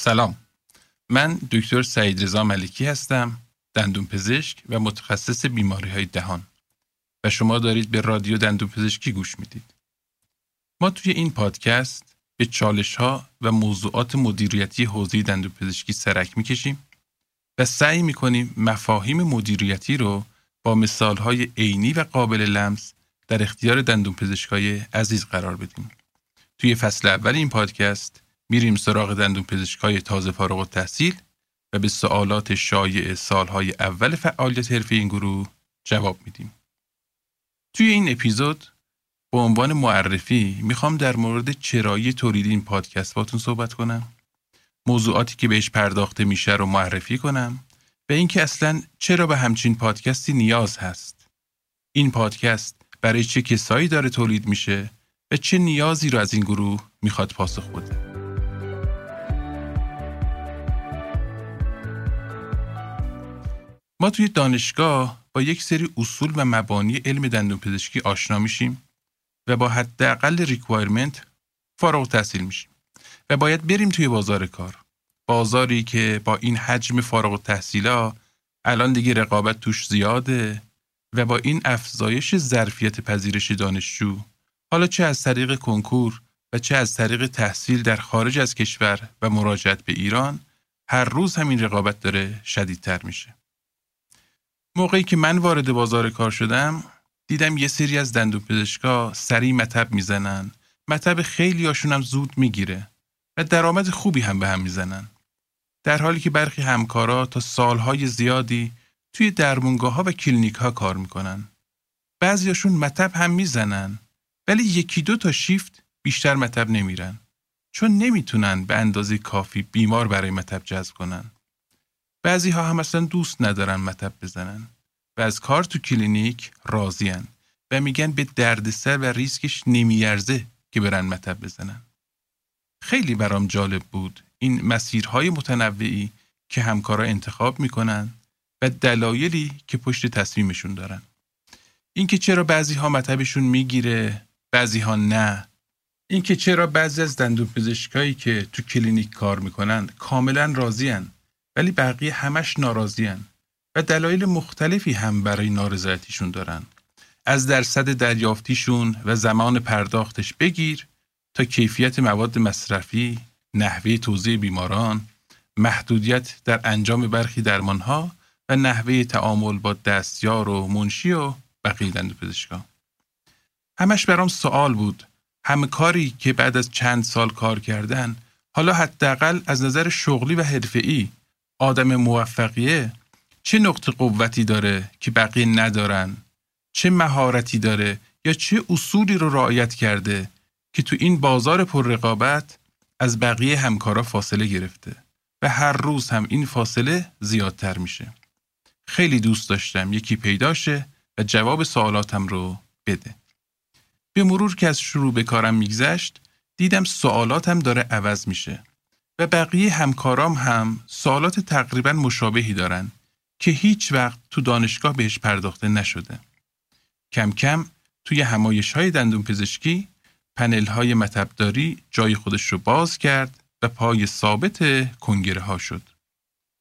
سلام. من دکتر سعید رضا ملکی هستم دندون پزشک و متخصص بیماری های دهان. و شما دارید به رادیو دندون پزشکی گوش می‌دید. ما توی این پادکست به چالش ها و موضوعات مدیریتی حوزه دندون پزشکی سرک می‌کشیم و سعی می‌کنیم مفاهیم مدیریتی رو با مثال های عینی و قابل لمس در اختیار دندون پزشکای عزیز قرار بدیم. توی فصل اول این پادکست میریم سراغ دندون پزشکای تازه فارغ التحصیل و به سوالات شایع سالهای اول فعالیت حرفه این گروه جواب میدیم. توی این اپیزود به عنوان معرفی می‌خوام در مورد چرایی تولید این پادکست باتون صحبت کنم. موضوعاتی که بهش پرداخته میشه رو معرفی کنم و اینکه اصلا چرا به همچین پادکستی نیاز هست. این پادکست برای چه کسایی داره تولید میشه و چه نیازی رو از این گروه می‌خواد پاسخ بده. ما توی دانشگاه با یک سری اصول و مبانی علم دندون پزشکی آشنا میشیم و با حداقل ریکوایرمنت فارغ تحصیل میشیم و باید بریم توی بازار کار بازاری که با این حجم فارغ التحصیلا الان دیگه رقابت توش زیاده و با این افزایش ظرفیت پذیرش دانشجو حالا چه از طریق کنکور و چه از طریق تحصیل در خارج از کشور و مراجعت به ایران هر روز همین رقابت داره شدیدتر میشه. موقعی که من وارد بازار کار شدم دیدم یه سری از دندون پزشکا سریع مطب می‌زنن. مطب خیلی هم زود می‌گیره و درآمد خوبی هم به هم می‌زنن. در حالی که برخی همکارا تا سالهای زیادی توی درمونگاه و کلینیک ها کار می‌کنن. بعضیاشون مطب هم می‌زنن ولی یکی دو تا شیفت بیشتر مطب نمیرن چون نمی‌تونن به اندازه کافی بیمار برای مطب جذب کنن. بعضی ها هم اصلا دوست ندارن مطب بزنن و از کار تو کلینیک راضیان و میگن به دردسر و ریسکش نمیارزه که برن مطب بزنن. خیلی برام جالب بود این مسیرهای متنوعی که همکارا انتخاب می‌کنن و دلایلی که پشت تصمیمشون دارن. اینکه چرا بعضی ها مطبشون می‌گیره بعضی ها نه اینکه چرا بعضی از دندون پزشکایی که تو کلینیک کار می‌کنن کاملا راضیان ولی بقیه همش ناراضیان و دلایل مختلفی هم برای نارضایتیشون دارن از درصد دریافتیشون و زمان پرداختش بگیر تا کیفیت مواد مصرفی، نحوه توضیح بیماران، محدودیت در انجام برخی درمانها و نحوه تعامل با دستیار و منشی و بقیه پزشکان. همش برام سوال بود همه کاری که بعد از چند سال کار کردن حالا حداقل از نظر شغلی و حرفه‌ای آدم موفقیه. چه نقطه قوتی داره که بقیه ندارن؟ چه مهارتی داره یا چه اصولی رو رعایت کرده که تو این بازار پر رقابت از بقیه همکارا فاصله گرفته و هر روز هم این فاصله زیادتر میشه؟ خیلی دوست داشتم یکی پیداشه و جواب سوالاتم رو بده. به مرور که از شروع به کارم میگذشت دیدم سوالاتم داره عوض میشه. و بقیه همکارام هم سوالات تقریبا مشابهی دارن که هیچ وقت تو دانشگاه بهش پرداخته نشده. کم کم توی همایش های دندون پزشکی پنل های مطبداری جای خودش رو باز کرد و پای ثابت کنگره ها شد.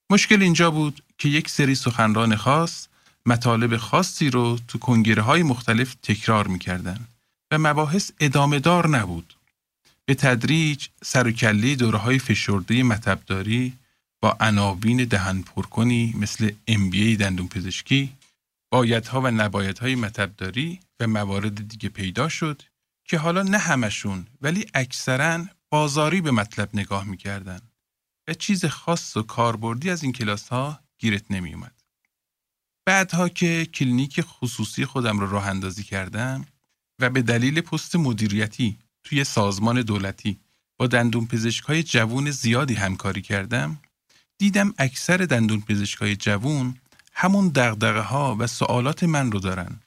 مشکل اینجا بود که یک سری سخنران خاص مطالب خاصی رو تو کنگره های مختلف تکرار می‌کردن و مباحث ادامه دار نبود. به تدریج سر و کله دوره های فشرده مطبداری با عناوین دهن پرکنی مثل MBA دندون پزشکی بایدها و نبایدهای مطبداری و موارد دیگه پیدا شد که حالا نه همشون ولی اکثرا بازاری به مطلب نگاه می‌کردن و چیز خاص و کاربردی از این کلاس ها گیرت نمی اومد. بعدها که کلینیک خصوصی خودم رو راه اندازی کردم و به دلیل پست مدیریتی توی سازمان دولتی با دندون پزشکای جوون زیادی همکاری کردم دیدم اکثر دندون پزشکای جوون همون دغدغه ها و سوالات من رو دارن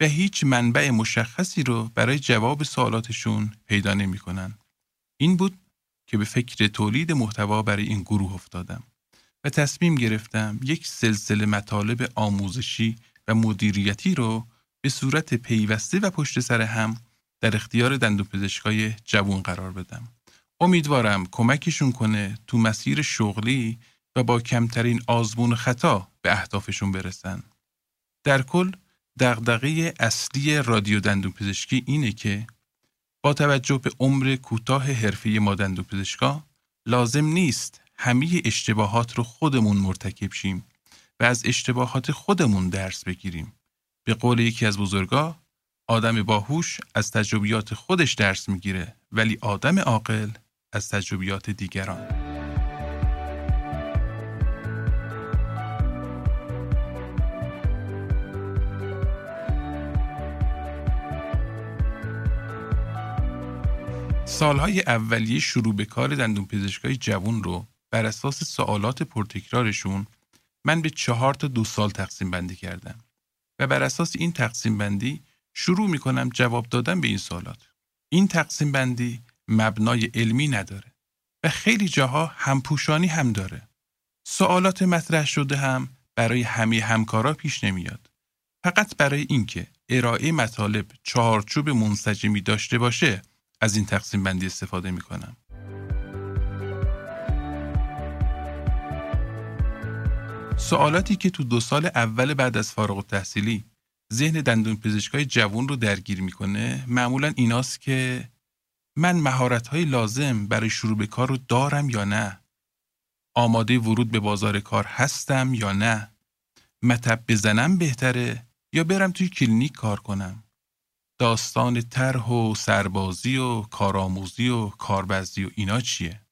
و هیچ منبع مشخصی رو برای جواب سوالاتشون پیدا نمی‌کنن. این بود که به فکر تولید محتوا برای این گروه افتادم و تصمیم گرفتم یک سلسله مطالب آموزشی و مدیریتی رو به صورت پیوسته و پشت سر هم در اختیار دندون پزشکای جوون قرار بدم. امیدوارم کمکشون کنه تو مسیر شغلی و با کمترین آزمون خطا به اهدافشون برسن. در کل دغدغه اصلی رادیو دندون پزشکی اینه که با توجه به عمر کوتاه حرفه ما دندون پزشکا لازم نیست همه اشتباهات رو خودمون مرتکب شیم و از اشتباهات خودمون درس بگیریم. به قول یکی از بزرگا آدم باهوش از تجربیات خودش درس می‌گیره ولی آدم عاقل از تجربیات دیگران. سالهای اولیه شروع به کار دندون پزشکای جوون رو بر اساس سوالات پرتکرارشون من به چهار تا دو سال تقسیم بندی کردم و بر اساس این تقسیم بندی شروع می کنم جواب دادن به این سوالات. این تقسیم بندی مبنای علمی نداره و خیلی جاها همپوشانی هم داره. سوالات مطرح شده هم برای همه همکارا پیش نمیاد. فقط برای اینکه ارائه مطالب چهارچوب منسجمی داشته باشه از این تقسیم بندی استفاده می کنم. سوالاتی که تو دو سال اول بعد از فارغ التحصیلی ذهن دندون پزشکای جوون رو درگیر می‌کنه. معمولا ایناست که من مهارت های لازم برای شروع به کار رو دارم یا نه؟ آماده ورود به بازار کار هستم یا نه؟ مطب بزنم بهتره یا برم توی کلینیک کار کنم؟ داستان طرح و سربازی و کارآموزی و کاربزی و اینا چیه؟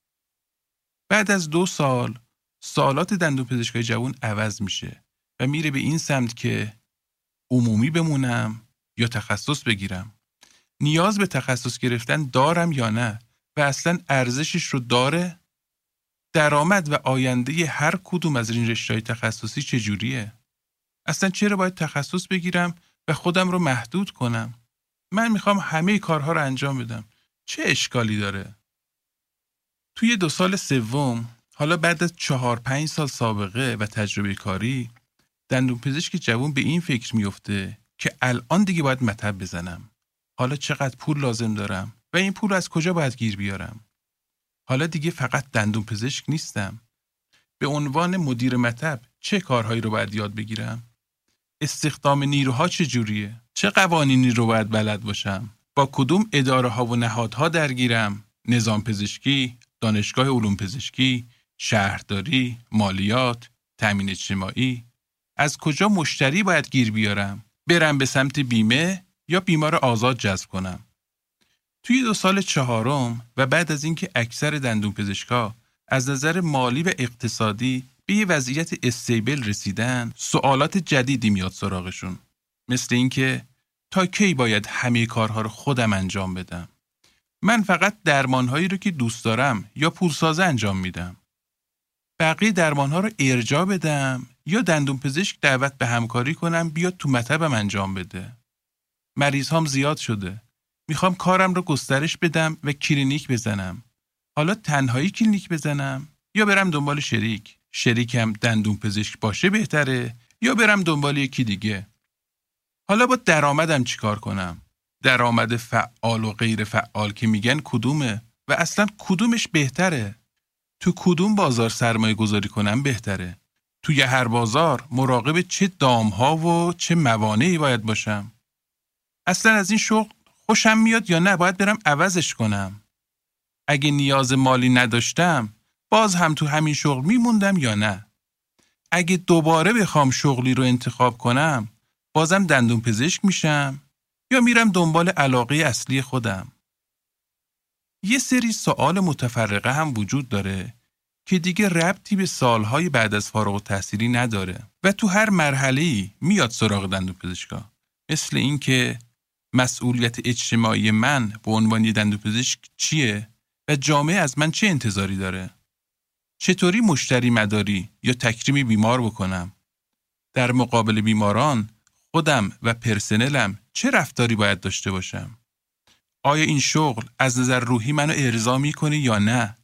بعد از دو سال سوالات دندون پزشکای جوان عوض میشه و میره به این سمت که عمومی بمونم یا تخصص بگیرم؟ نیاز به تخصص گرفتن دارم یا نه؟ و اصلا ارزشش رو داره؟ درآمد و آینده هر کدوم از این رشته‌های تخصصی چجوریه؟ اصلا چرا باید تخصص بگیرم و خودم رو محدود کنم؟ من می‌خوام همه کارها رو انجام بدم. چه اشکالی داره؟ توی دو سال سوم حالا بعد از چهار پنج سال سابقه و تجربه کاری دندون پزشک جوون به این فکر میفته که الان دیگه باید مطب بزنم. حالا چقدر پول لازم دارم و این پول از کجا باید گیر بیارم؟ حالا دیگه فقط دندون پزشک نیستم. به عنوان مدیر مطب چه کارهایی رو باید یاد بگیرم؟ استخدام نیروها چه جوریه؟ چه قوانینی رو باید بلد باشم؟ با کدوم اداره ها و نهادها درگیرم؟ نظام پزشکی دانشگاه علوم پزشکی شهرداری مالیات تامین اجتماعی از کجا مشتری باید گیر بیارم؟ برم به سمت بیمه یا بیمار آزاد جذب کنم؟ توی دو سال چهارم و بعد از اینکه اکثر دندون پزشکا از نظر مالی و اقتصادی به یه وضعیت استیبل رسیدن سوالات جدیدی میاد سراغشون. مثل اینکه تا کی باید همه کارها رو خودم انجام بدم؟ من فقط درمانهایی رو که دوست دارم یا پولسازه انجام میدم. بقیه درمانها رو ارجاع بدم یا دندون پزشک دعوت به همکاری کنم بیاد تو مطبم انجام بده. مریض هم زیاد شده. می‌خوام کارم رو گسترش بدم و کلینیک بزنم. حالا تنهایی کلینیک بزنم یا برم دنبال شریک؟ شریکم دندون پزشک باشه بهتره یا برم دنبال یکی دیگه؟ حالا با درآمدم چیکار کنم؟ درآمد فعال و غیر فعال که میگن کدومه و اصلا کدومش بهتره؟ تو کدوم بازار سرمایه گذاری کنم بهتره؟ توی هر بازار مراقب چه دامها و چه موانعی باید باشم؟ اصلا از این شغل خوشم میاد یا نه؟ باید برم عوضش کنم. اگه نیاز مالی نداشتم باز هم تو همین شغل میموندم یا نه؟ اگه دوباره بخوام شغلی رو انتخاب کنم بازم دندون پزشک میشم یا میرم دنبال علاقه اصلی خودم؟ یه سری سوال متفرقه هم وجود داره که دیگه ربطی به سالهای بعد از فارغ التحصیلی نداره. و تو هر مرحله میاد سراغ دندون پزشکا. مثل اینکه مسئولیت اجتماعی من به عنوان دندون پزشک چیه و جامعه از من چه انتظاری داره؟ چطوری مشتری مداری یا تکریم بیمار بکنم؟ در مقابل بیماران خودم و پرسنلم چه رفتاری باید داشته باشم؟ آیا این شغل از نظر روحی منو ارضا می‌کنه یا نه؟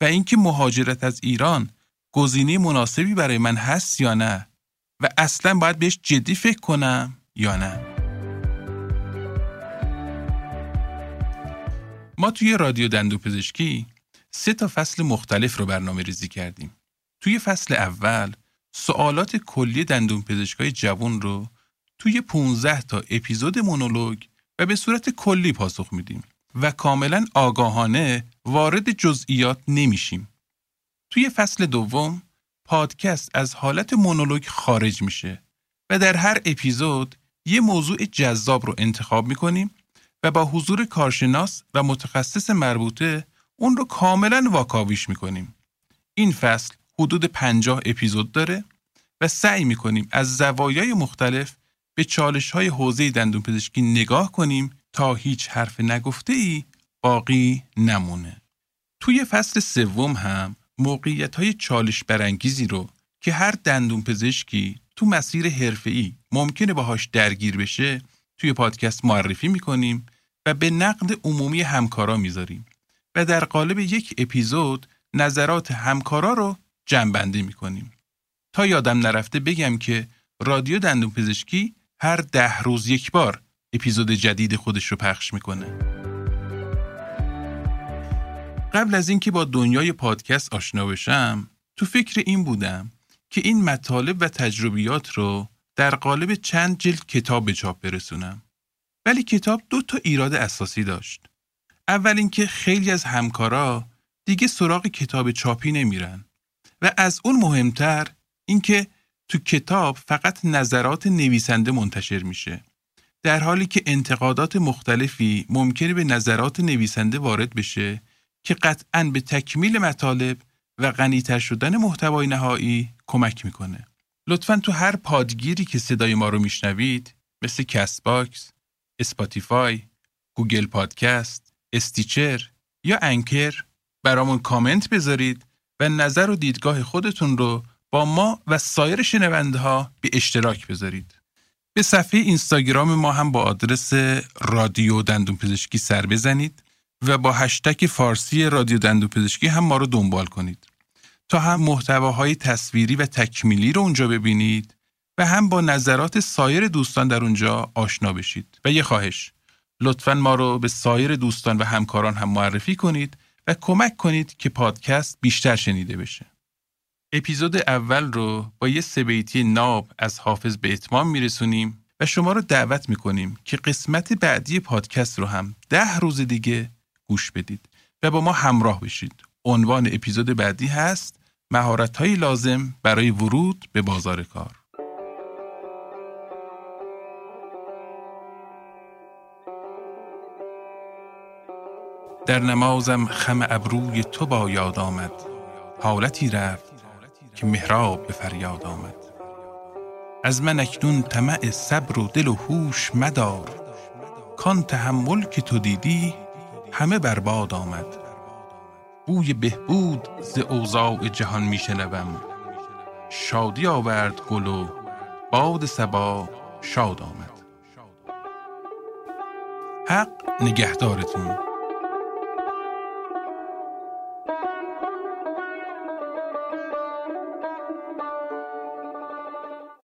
و اینکه مهاجرت از ایران گزینه مناسبی برای من هست یا نه و اصلا باید بهش جدی فکر کنم یا نه ما توی رادیو دندو پزشکی سه تا فصل مختلف رو برنامه ریزی کردیم. توی فصل اول سوالات کلی دندون پزشکای جوان رو توی 15 تا اپیزود مونولوگ و به صورت کلی پاسخ میدیم و کاملا آگاهانه وارد جزئیات نمیشیم. توی فصل دوم پادکست از حالت مونولوگ خارج میشه و در هر اپیزود یه موضوع جذاب رو انتخاب می‌کنیم و با حضور کارشناس و متخصص مربوطه اون رو کاملا واکاویش می‌کنیم. این فصل حدود پنجاه اپیزود داره و سعی می‌کنیم از زوایای مختلف به چالش های حوزه دندون پزشکی نگاه کنیم تا هیچ حرف نگفته ای باقی نمونه. توی فصل سوم هم موقعیت های چالش برانگیزی رو که هر دندون پزشکی تو مسیر حرفه‌ای ممکنه باهاش درگیر بشه توی پادکست معرفی می‌کنیم و به نقد عمومی همکارا می‌ذاریم و در قالب یک اپیزود نظرات همکارا رو جمعبندی می‌کنیم. تا یادم نرفته بگم که رادیو دندون پزشکی هر ده روز یک بار اپیزود جدید خودش رو پخش می‌کنه. قبل از اینکه با دنیای پادکست آشنا بشم تو فکر این بودم که این مطالب و تجربیات رو در قالب چند جلد کتاب به چاپ برسونم. ولی کتاب دو تا ایراد اساسی داشت. اول اینکه خیلی از همکارا دیگه سراغ کتاب چاپی نمیرن و از اون مهمتر اینکه تو کتاب فقط نظرات نویسنده منتشر میشه در حالی که انتقادات مختلفی ممکنه به نظرات نویسنده وارد بشه که قطعا به تکمیل مطالب و غنیتر شدن محتوای نهایی کمک می‌کنه. لطفا تو هر پادگیری که صدای ما رو میشنوید مثل Castbox، Spotify، Google Podcast، Stitcher یا Anchor برامون کامنت بذارید و نظر و دیدگاه خودتون رو با ما و سایر شنونده ها به اشتراک بذارید. به صفحه اینستاگرام ما هم با آدرس رادیو دندون پزشکی سر بزنید و با هشتک فارسی رادیو دندون پزشکی هم ما رو دنبال کنید تا هم محتواهای تصویری و تکمیلی رو اونجا ببینید و هم با نظرات سایر دوستان در اونجا آشنا بشید و یه خواهش لطفا ما رو به سایر دوستان و همکاران هم معرفی کنید و کمک کنید که پادکست بیشتر شنیده بشه. اپیزود اول رو با یه سبیتی ناب از حافظ به اتمام میرسونیم و شما رو دعوت می‌کنیم که قسمت بعدی پادکست رو هم ده روز دیگه گوش بدید و با ما همراه بشید. عنوان اپیزود بعدی هست مهارت لازم برای ورود به بازار کار. در نمازم خم ابروی تو با یاد آمد حالتی رفت که محراب به فریاد آمد از من اکنون طمع صبر و دل و هوش مدار کان تحمل که تو دیدی همه برباد آمد. بوی بهبود ز اوضاع جهان میشنوم شادی آورد گل و باد سبا شاد آمد. حق نگهدارتون.